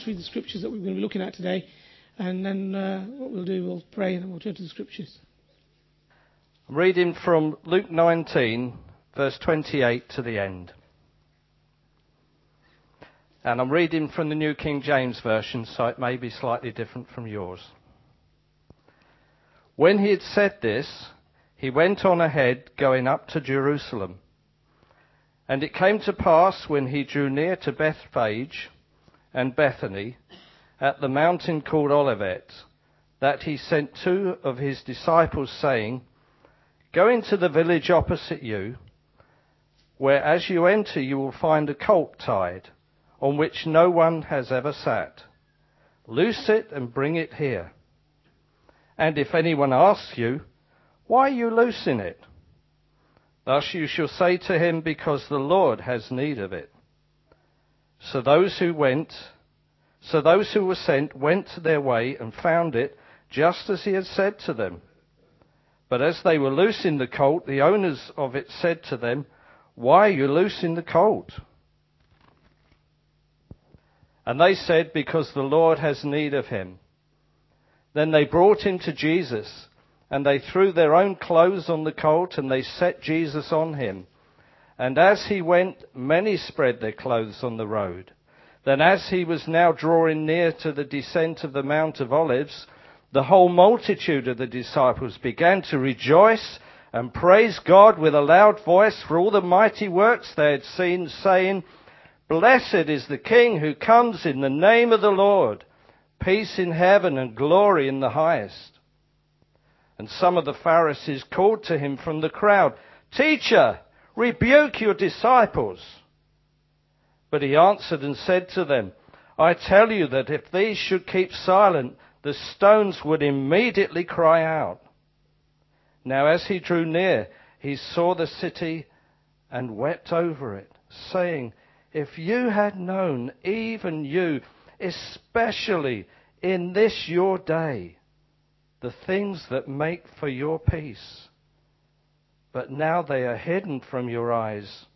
just read the scriptures that we're going to be looking at today. And then uh, what we'll do, we'll pray and then we'll turn to the scriptures. I'm reading from Luke 19, verse 28 to the end. And I'm reading from the New King James Version, so it may be slightly different from yours. When he had said this, he went on ahead, going up to Jerusalem. And it came to pass when he drew near to Bethphage and Bethany, at the mountain called Olivet, that he sent two of his disciples, saying, Go into the village opposite you, where as you enter you will find a colt tied on which no one has ever sat. Loose it and bring it here. And if anyone asks you, why are you loosing it? Thus you shall say to him, because the Lord has need of it. So those who went, so those who were sent went their way and found it just as he had said to them. But as they were loosing the colt, the owners of it said to them, Why are you loosing the colt? And they said, Because the Lord has need of him. Then they brought him to Jesus, and they threw their own clothes on the colt, and they set Jesus on him. And as he went, many spread their clothes on the road. Then as he was now drawing near to the descent of the Mount of Olives, the whole multitude of the disciples began to rejoice and praise God with a loud voice for all the mighty works they had seen, saying, Blessed is the King who comes in the name of the Lord. Peace in heaven and glory in the highest. And some of the Pharisees called to him from the crowd, Teacher, rebuke your disciples. But he answered and said to them, I tell you that if these should keep silent, the stones would immediately cry out. Now as he drew near, he saw the city and wept over it, saying, if you had known, even you, especially in this your day, the things that make for your peace. But now they are hidden from your eyes.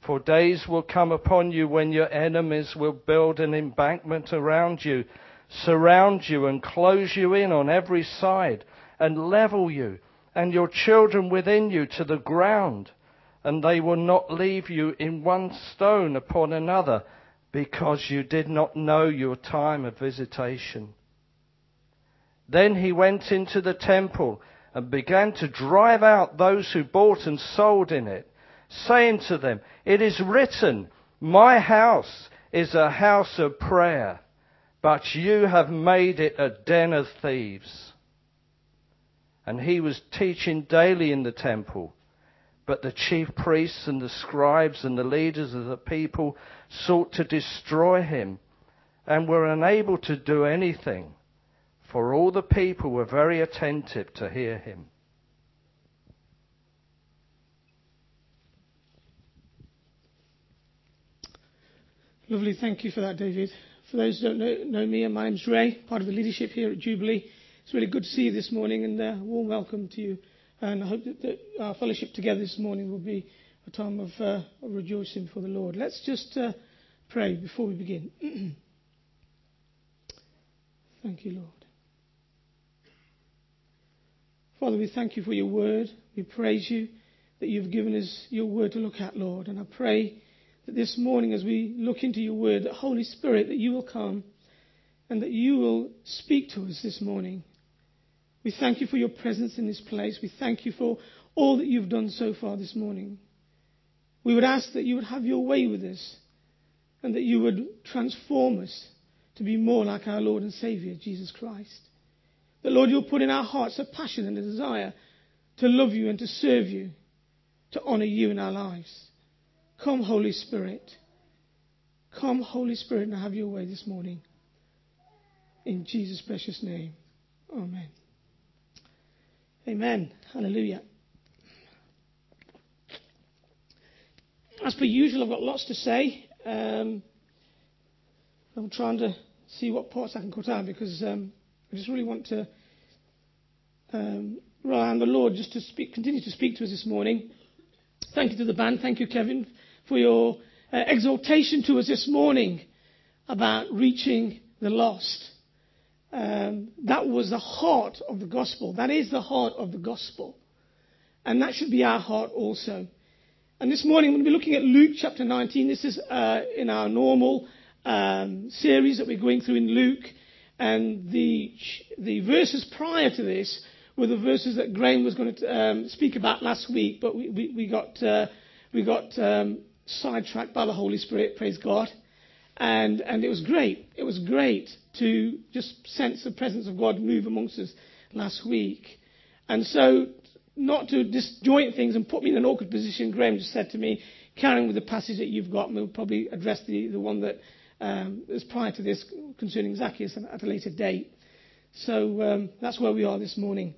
For days will come upon you when your enemies will build an embankment around you, surround you and close you in on every side, and level you and your children within you to the ground and they will not leave you in one stone upon another, because you did not know your time of visitation. Then he went into the temple and began to drive out those who bought and sold in it, saying to them, It is written, My house is a house of prayer, but you have made it a den of thieves. And he was teaching daily in the temple but the chief priests and the scribes and the leaders of the people sought to destroy him and were unable to do anything, for all the people were very attentive to hear him. Lovely, thank you for that, David. For those who don't know, know me, my name's Ray, part of the leadership here at Jubilee. It's really good to see you this morning, and a uh, warm welcome to you and I hope that, that our fellowship together this morning will be a time of, uh, of rejoicing for the Lord. Let's just uh, pray before we begin. thank you, Lord. Father, we thank you for your word. We praise you that you've given us your word to look at, Lord. And I pray that this morning, as we look into your word, that Holy Spirit, that you will come and that you will speak to us this morning. We thank you for your presence in this place. We thank you for all that you've done so far this morning. We would ask that you would have your way with us and that you would transform us to be more like our Lord and Savior, Jesus Christ. That, Lord, you'll put in our hearts a passion and a desire to love you and to serve you, to honor you in our lives. Come, Holy Spirit. Come, Holy Spirit, and have your way this morning. In Jesus' precious name. Amen. Amen. Hallelujah. As per usual, I've got lots to say. Um, I'm trying to see what parts I can cut out because um, I just really want to um, rely on the Lord just to speak, continue to speak to us this morning. Thank you to the band. Thank you, Kevin, for your uh, exhortation to us this morning about reaching the lost. Um, that was the heart of the gospel. That is the heart of the gospel. And that should be our heart also. And this morning we're going to be looking at Luke chapter 19. This is uh, in our normal um, series that we're going through in Luke. And the, the verses prior to this were the verses that Graham was going to um, speak about last week, but we, we, we got, uh, we got um, sidetracked by the Holy Spirit, praise God. And, and it was great. It was great to just sense the presence of God move amongst us last week. And so, not to disjoint things and put me in an awkward position, Graham just said to me, carrying with the passage that you've got, and we'll probably address the, the one that um, is prior to this concerning Zacchaeus at a later date. So um, that's where we are this morning.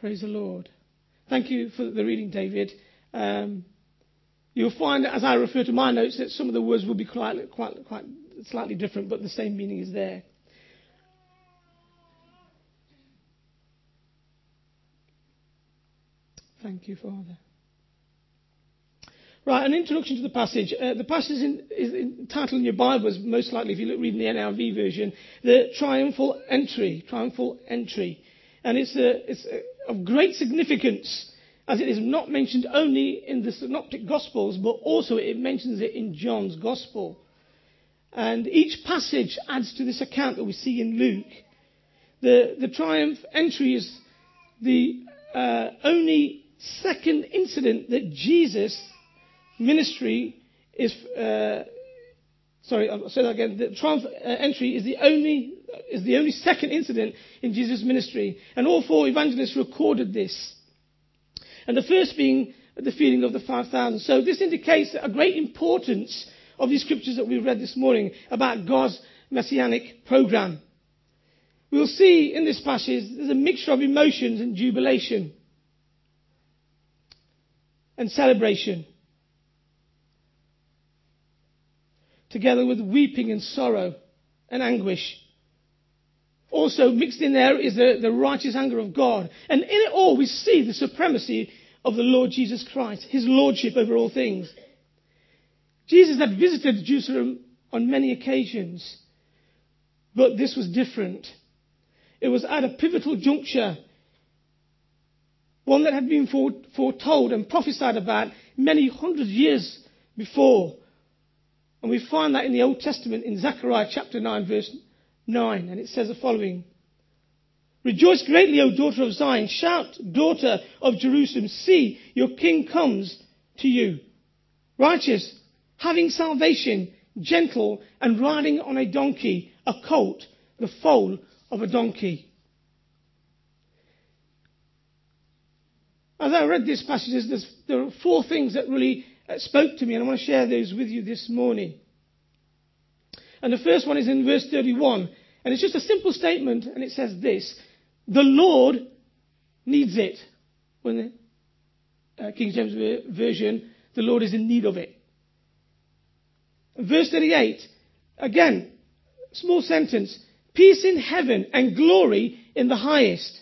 Praise the Lord. Thank you for the reading, David. Um, you'll find, as I refer to my notes, that some of the words will be quite, quite, quite slightly different, but the same meaning is there. Thank you, Father. Right, an introduction to the passage. Uh, the passage is, in, is entitled in your Bibles, most likely if you look reading the NIV version, the triumphal entry. Triumphal entry, and it's, a, it's a, of great significance as it is not mentioned only in the Synoptic Gospels, but also it mentions it in John's Gospel. And each passage adds to this account that we see in Luke. The, the triumph entry is the uh, only second incident that Jesus' ministry is. Uh, sorry, I'll say that again. The triumph entry is the only is the only second incident in Jesus' ministry, and all four evangelists recorded this. And the first being the feeding of the 5,000. So this indicates a great importance of these scriptures that we've read this morning about God's messianic program. We'll see in this passage there's a mixture of emotions and jubilation and celebration, together with weeping and sorrow and anguish. Also mixed in there is the, the righteous anger of God. And in it all, we see the supremacy of the Lord Jesus Christ, his lordship over all things. Jesus had visited Jerusalem on many occasions, but this was different. It was at a pivotal juncture, one that had been foretold and prophesied about many hundred years before. And we find that in the Old Testament in Zechariah chapter 9, verse 9, and it says the following Rejoice greatly, O daughter of Zion. Shout, daughter of Jerusalem. See, your king comes to you. Righteous, having salvation, gentle, and riding on a donkey, a colt, the foal of a donkey. As I read this passage, there are four things that really spoke to me, and I want to share those with you this morning. And the first one is in verse 31. And it's just a simple statement, and it says this The Lord needs it. When the uh, King James Version, the Lord is in need of it. Verse 38, again, small sentence peace in heaven and glory in the highest.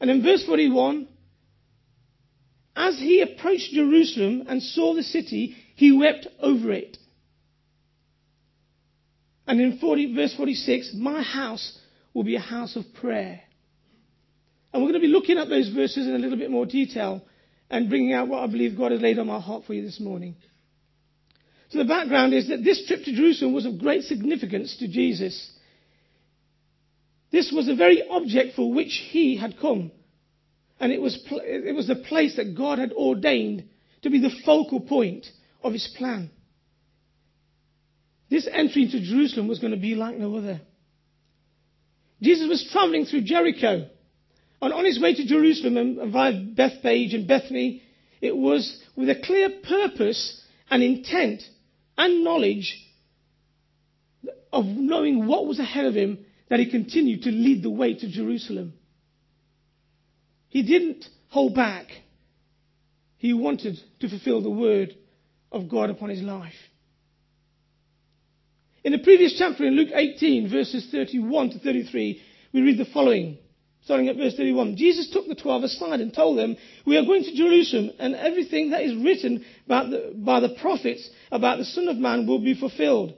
And in verse 41, as he approached Jerusalem and saw the city, he wept over it. And in 40, verse 46, my house will be a house of prayer. And we're going to be looking at those verses in a little bit more detail and bringing out what I believe God has laid on my heart for you this morning. So the background is that this trip to Jerusalem was of great significance to Jesus. This was the very object for which he had come. And it was, it was the place that God had ordained to be the focal point of his plan. This entry into Jerusalem was going to be like no other. Jesus was traveling through Jericho. And on his way to Jerusalem and via Bethpage and Bethany, it was with a clear purpose and intent and knowledge of knowing what was ahead of him that he continued to lead the way to Jerusalem. He didn't hold back. he wanted to fulfill the word of God upon his life. In the previous chapter in Luke 18, verses 31 to 33, we read the following. Starting at verse 31. Jesus took the twelve aside and told them, We are going to Jerusalem, and everything that is written the, by the prophets about the Son of Man will be fulfilled.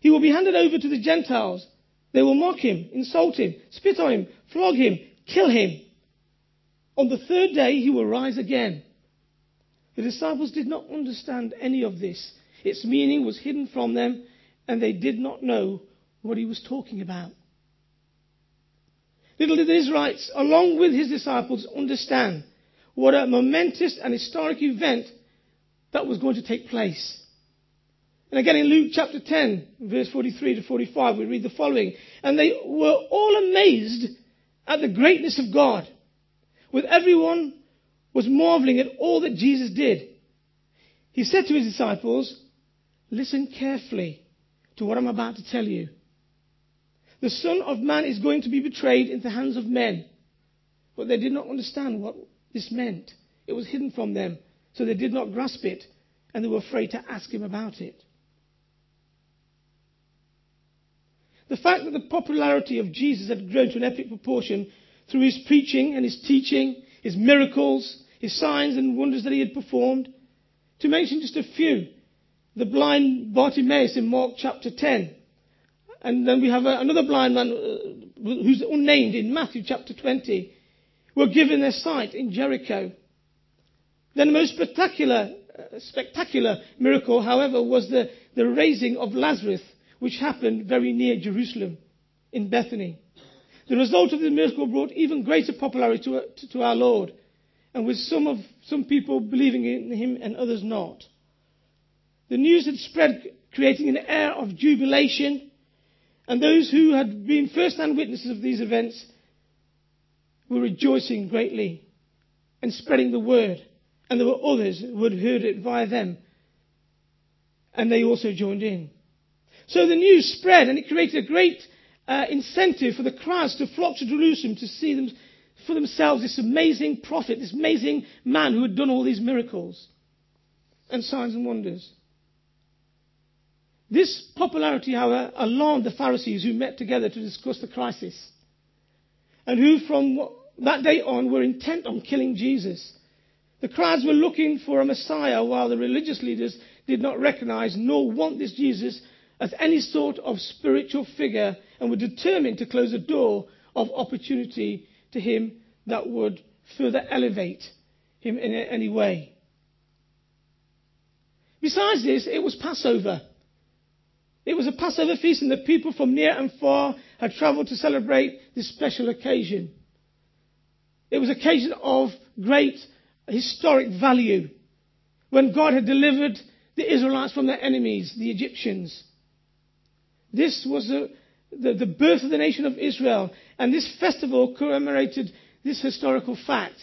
He will be handed over to the Gentiles. They will mock him, insult him, spit on him, flog him, kill him. On the third day, he will rise again. The disciples did not understand any of this. Its meaning was hidden from them, and they did not know what he was talking about. Little did the Israelites, along with his disciples, understand what a momentous and historic event that was going to take place. And again in Luke chapter 10, verse 43 to 45, we read the following. And they were all amazed at the greatness of God, with everyone was marveling at all that Jesus did. He said to his disciples, Listen carefully to what I'm about to tell you. The Son of Man is going to be betrayed into the hands of men. But they did not understand what this meant. It was hidden from them, so they did not grasp it, and they were afraid to ask him about it. The fact that the popularity of Jesus had grown to an epic proportion through his preaching and his teaching, his miracles, his signs and wonders that he had performed. To mention just a few, the blind Bartimaeus in Mark chapter 10. And then we have another blind man uh, who's unnamed in Matthew chapter 20, were given their sight in Jericho. Then the most spectacular, uh, spectacular miracle, however, was the, the raising of Lazarus, which happened very near Jerusalem in Bethany. The result of the miracle brought even greater popularity to, to, to our Lord and with some of some people believing in him and others not. The news had spread, creating an air of jubilation, and those who had been first-hand witnesses of these events were rejoicing greatly and spreading the word. And there were others who had heard it via them, and they also joined in. So the news spread, and it created a great uh, incentive for the crowds to flock to Jerusalem to see them for themselves this amazing prophet, this amazing man who had done all these miracles and signs and wonders. This popularity, however, alarmed the Pharisees who met together to discuss the crisis and who from that day on were intent on killing Jesus. The crowds were looking for a Messiah while the religious leaders did not recognize nor want this Jesus as any sort of spiritual figure and were determined to close a door of opportunity to him that would further elevate him in any way. Besides this, it was Passover. It was a Passover feast, and the people from near and far had travelled to celebrate this special occasion. It was an occasion of great historic value when God had delivered the Israelites from their enemies, the Egyptians. This was a, the, the birth of the nation of Israel. And this festival commemorated this historical fact.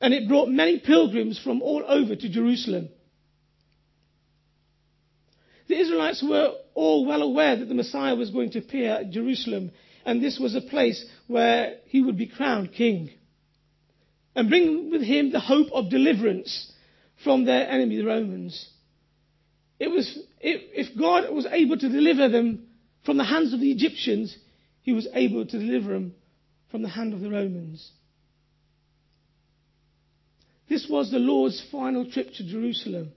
And it brought many pilgrims from all over to Jerusalem. The Israelites were all well aware that the Messiah was going to appear at Jerusalem, and this was a place where he would be crowned king. And bring with him the hope of deliverance from their enemy, the Romans. It was, if God was able to deliver them from the hands of the Egyptians, he was able to deliver them from the hand of the Romans. This was the Lord's final trip to Jerusalem,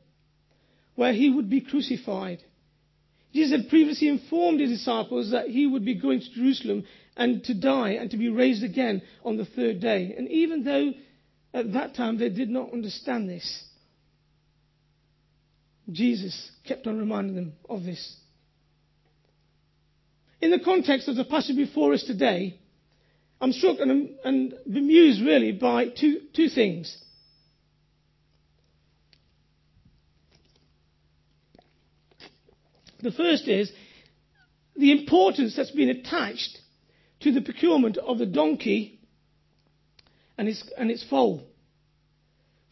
where he would be crucified. Jesus had previously informed his disciples that he would be going to Jerusalem and to die and to be raised again on the third day. And even though at that time they did not understand this, Jesus kept on reminding them of this. In the context of the passage before us today, I'm struck and, and bemused really by two, two things. The first is the importance that's been attached to the procurement of the donkey and its, and its foal.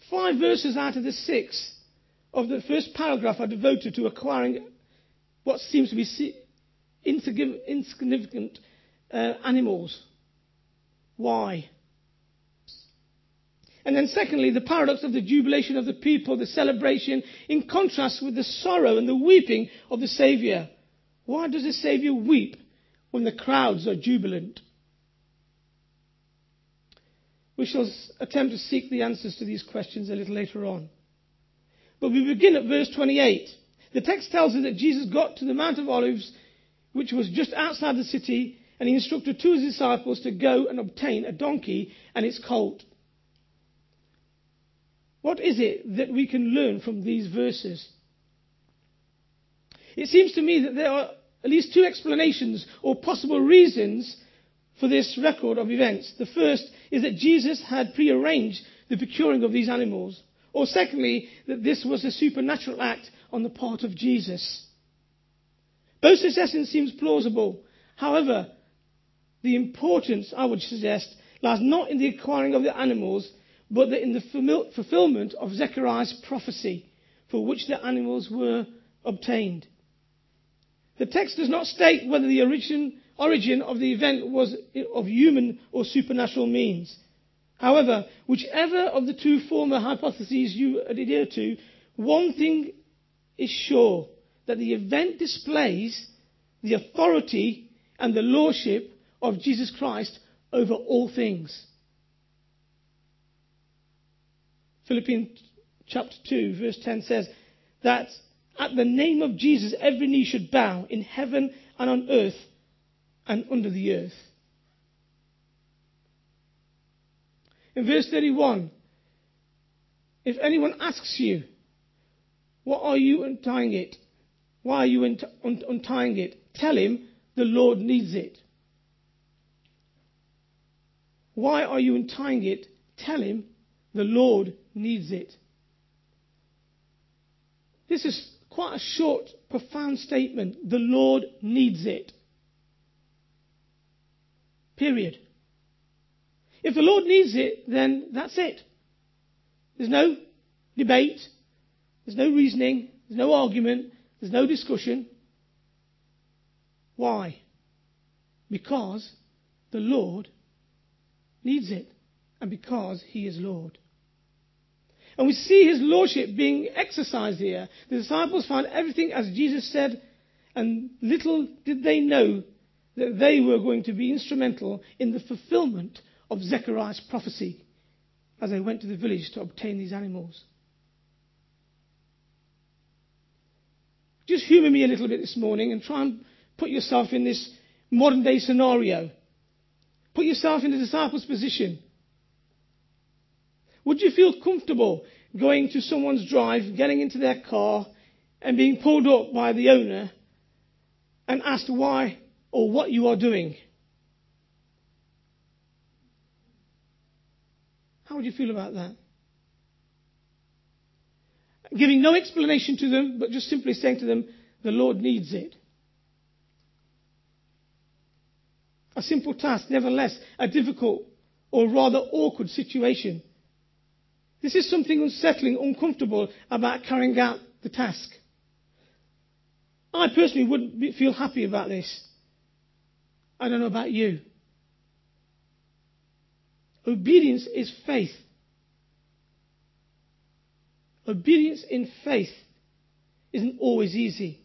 Five verses out of the six of the first paragraph are devoted to acquiring what seems to be insignificant uh, animals. Why? And then secondly, the paradox of the jubilation of the people, the celebration, in contrast with the sorrow and the weeping of the Saviour. Why does the Saviour weep when the crowds are jubilant? We shall attempt to seek the answers to these questions a little later on. But we begin at verse 28. The text tells us that Jesus got to the Mount of Olives, which was just outside the city, and he instructed two of his disciples to go and obtain a donkey and its colt. What is it that we can learn from these verses? It seems to me that there are at least two explanations or possible reasons for this record of events. The first is that Jesus had prearranged the procuring of these animals. Or secondly, that this was a supernatural act on the part of Jesus. Both suggestions seems plausible. However, the importance, I would suggest, lies not in the acquiring of the animals, but in the fulfillment of Zechariah's prophecy for which the animals were obtained. The text does not state whether the origin, origin of the event was of human or supernatural means. However, whichever of the two former hypotheses you adhere to, one thing is sure that the event displays the authority and the lordship of Jesus Christ over all things. Philippians chapter 2, verse 10 says that at the name of Jesus, every knee should bow in heaven and on earth and under the earth. In verse 31, if anyone asks you, what are you untying it? Why are you untying it? Tell him the Lord needs it. Why are you untying it? Tell him the Lord needs it. This is quite a short, profound statement. The Lord needs it. Period. If the Lord needs it, then that's it. There's no debate. There's no reasoning. There's no argument. There's no discussion. Why? Because the Lord needs it. And because He is Lord. And we see His Lordship being exercised here. The disciples found everything as Jesus said, and little did they know that they were going to be instrumental in the fulfillment of Zechariah's prophecy as they went to the village to obtain these animals. Just humour me a little bit this morning and try and put yourself in this modern day scenario. Put yourself in the disciples' position. Would you feel comfortable going to someone's drive, getting into their car, and being pulled up by the owner and asked why or what you are doing? Would you feel about that? Giving no explanation to them, but just simply saying to them, the Lord needs it. A simple task, nevertheless, a difficult or rather awkward situation. This is something unsettling, uncomfortable about carrying out the task. I personally wouldn't feel happy about this. I don't know about you. Obedience is faith. Obedience in faith isn't always easy.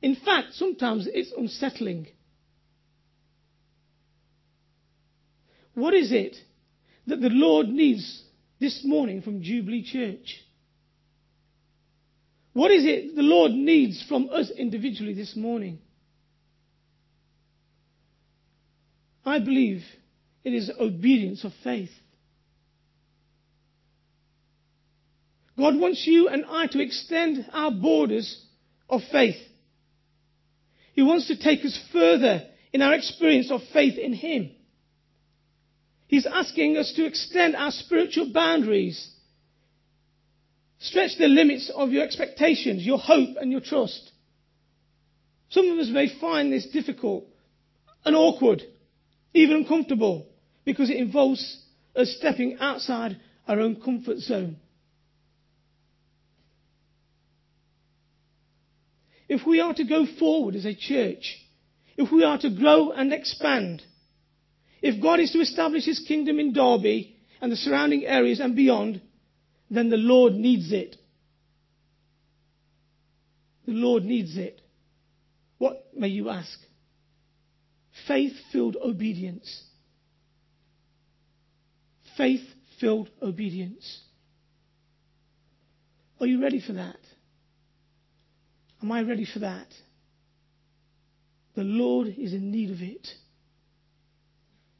In fact, sometimes it's unsettling. What is it that the Lord needs this morning from Jubilee Church? What is it the Lord needs from us individually this morning? I believe it is obedience of faith. God wants you and I to extend our borders of faith. He wants to take us further in our experience of faith in Him. He's asking us to extend our spiritual boundaries. Stretch the limits of your expectations, your hope, and your trust. Some of us may find this difficult and awkward, even uncomfortable because it involves us stepping outside our own comfort zone. If we are to go forward as a church, if we are to grow and expand, if God is to establish his kingdom in Derby, and the surrounding areas and beyond, then the Lord needs it. The Lord needs it. What may you ask? Faith filled obedience. Faith filled obedience. Are you ready for that? Am I ready for that? The Lord is in need of it.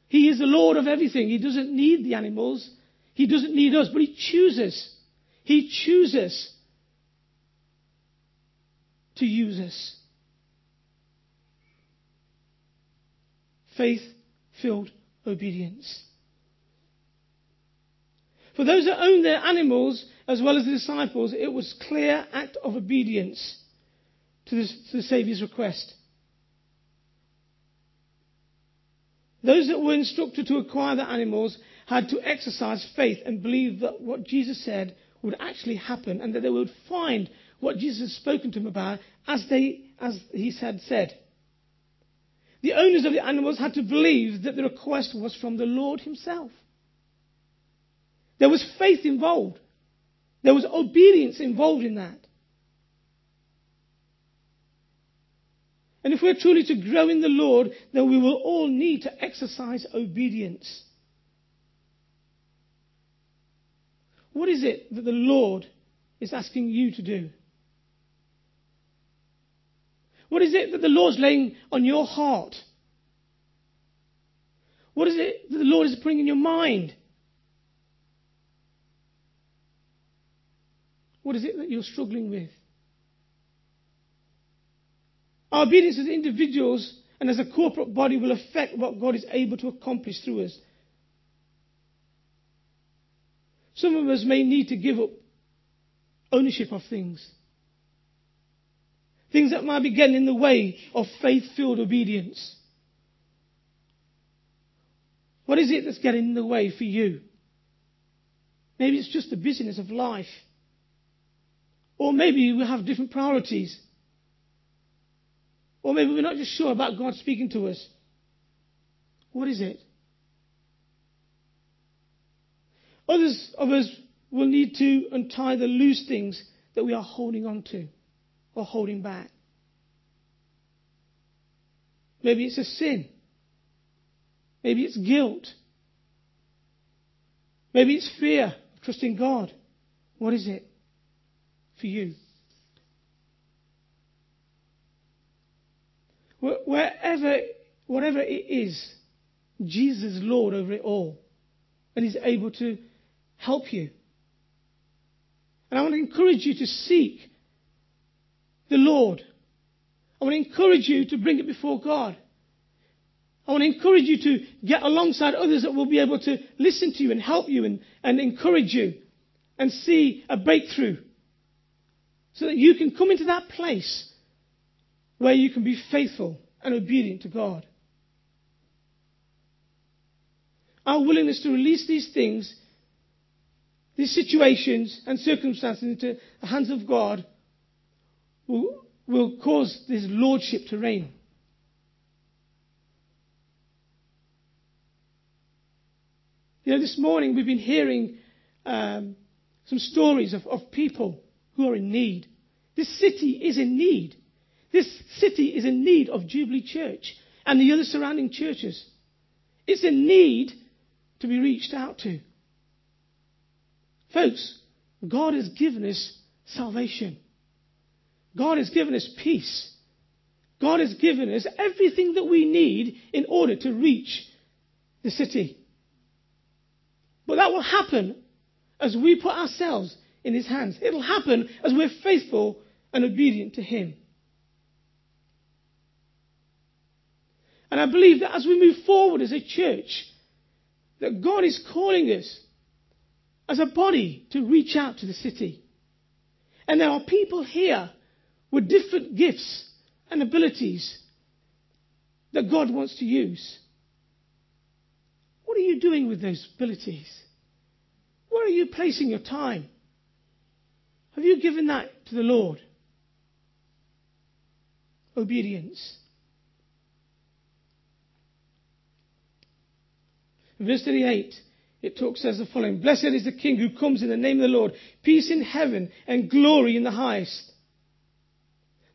He is the Lord of everything. He doesn't need the animals. He doesn't need us, but He chooses. He chooses to use us. Faith filled obedience. For those that owned their animals, as well as the disciples, it was clear act of obedience to, this, to the Saviour's request. Those that were instructed to acquire the animals had to exercise faith and believe that what Jesus said would actually happen and that they would find what Jesus had spoken to them about as, they, as he had said. The owners of the animals had to believe that the request was from the Lord himself. There was faith involved. There was obedience involved in that. And if we're truly to grow in the Lord, then we will all need to exercise obedience. What is it that the Lord is asking you to do? What is it that the Lord's laying on your heart? What is it that the Lord is putting in your mind? What is it that you're struggling with? Our obedience as individuals and as a corporate body will affect what God is able to accomplish through us. Some of us may need to give up ownership of things. Things that might be getting in the way of faith filled obedience. What is it that's getting in the way for you? Maybe it's just the busyness of life. Or maybe we have different priorities. Or maybe we're not just sure about God speaking to us. What is it? Others of us will need to untie the loose things that we are holding on to or holding back. Maybe it's a sin. Maybe it's guilt. Maybe it's fear of trusting God. What is it for you? Wherever, whatever it is, Jesus is Lord over it all. And He's able to help you. And I want to encourage you to seek the Lord. I want to encourage you to bring it before God. I want to encourage you to get alongside others that will be able to listen to you and help you and, and encourage you and see a breakthrough. So that you can come into that place where you can be faithful and obedient to God. Our willingness to release these things, these situations and circumstances into the hands of God will, will cause this lordship to reign. You know, this morning we've been hearing um, some stories of, of people who are in need. This city is in need. This city is in need of Jubilee Church and the other surrounding churches. It's in need to be reached out to. Folks, God has given us salvation. God has given us peace. God has given us everything that we need in order to reach the city. But that will happen as we put ourselves in His hands. It'll happen as we're faithful and obedient to Him. And I believe that as we move forward as a church, that God is calling us as a body to reach out to the city. And there are people here with different gifts and abilities that God wants to use. What are you doing with those abilities? Where are you placing your time? Have you given that to the Lord? Obedience. verse 38, it talks as the following Blessed is the King who comes in the name of the Lord, peace in heaven and glory in the highest.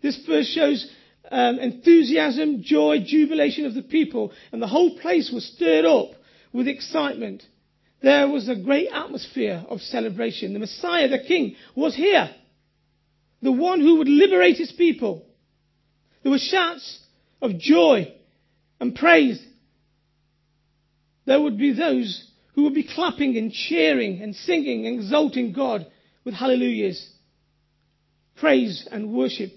This verse shows um, enthusiasm, joy, jubilation of the people, and the whole place was stirred up with excitement. There was a great atmosphere of celebration. The Messiah, the King, was here. The one who would liberate his people. There were shouts of joy and praise. There would be those who would be clapping and cheering and singing and exalting God with hallelujahs. Praise and worship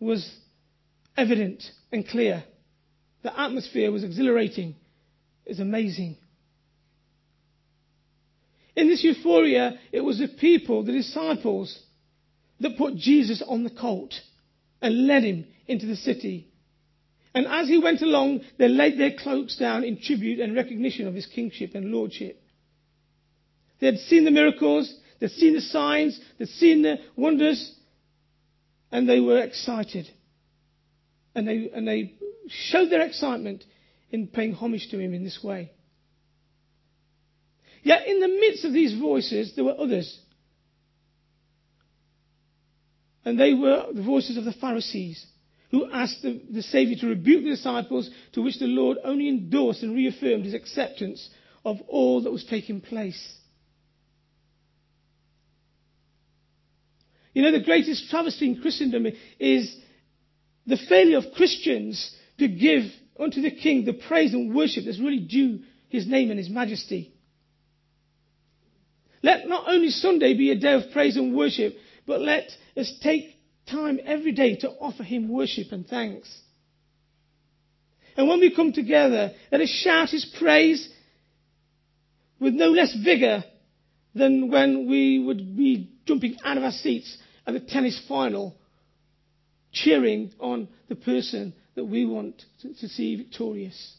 was evident and clear. The atmosphere was exhilarating. It was amazing. In this euphoria, it was the people, the disciples, that put Jesus on the colt and led him into the city. And as he went along, they laid their cloaks down in tribute and recognition of his kingship and lordship. They had seen the miracles, they'd seen the signs, they'd seen the wonders, and they were excited. And they, and they showed their excitement in paying homage to him in this way. Yet in the midst of these voices, there were others. And they were the voices of the Pharisees, who asked the, the Saviour to rebuke the disciples, to which the Lord only endorsed and reaffirmed his acceptance of all that was taking place. You know, the greatest travesty in Christendom is the failure of Christians to give unto the King the praise and worship that's really due his name and his majesty. Let not only Sunday be a day of praise and worship, but let us take time every day to offer him worship and thanks. And when we come together, let us shout his praise with no less vigor than when we would be jumping out of our seats at the tennis final, cheering on the person that we want to, to see victorious.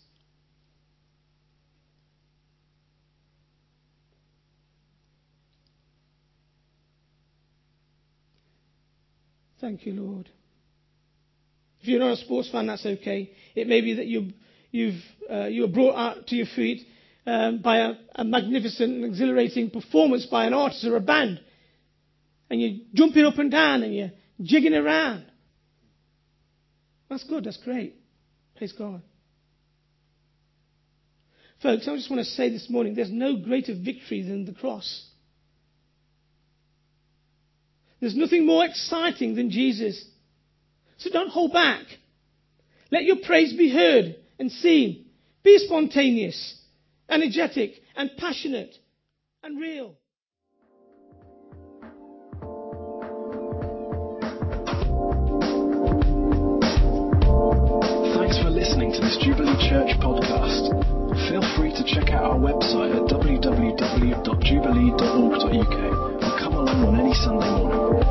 Thank you, Lord. If you're not a sports fan, that's okay. It may be that you you've, uh, you were brought out to your feet um, by a, a magnificent and exhilarating performance by an artist or a band and you're jumping up and down and you're jigging around. That's good, that's great. Praise God. Folks, I just want to say this morning there's no greater victory than the cross. There's nothing more exciting than Jesus. So don't hold back. Let your praise be heard and seen. Be spontaneous, energetic, and passionate and real. Thanks for listening to this Jubilee Church podcast. Feel free to check out our website at www.jubilee.org.uk on any Sunday morning.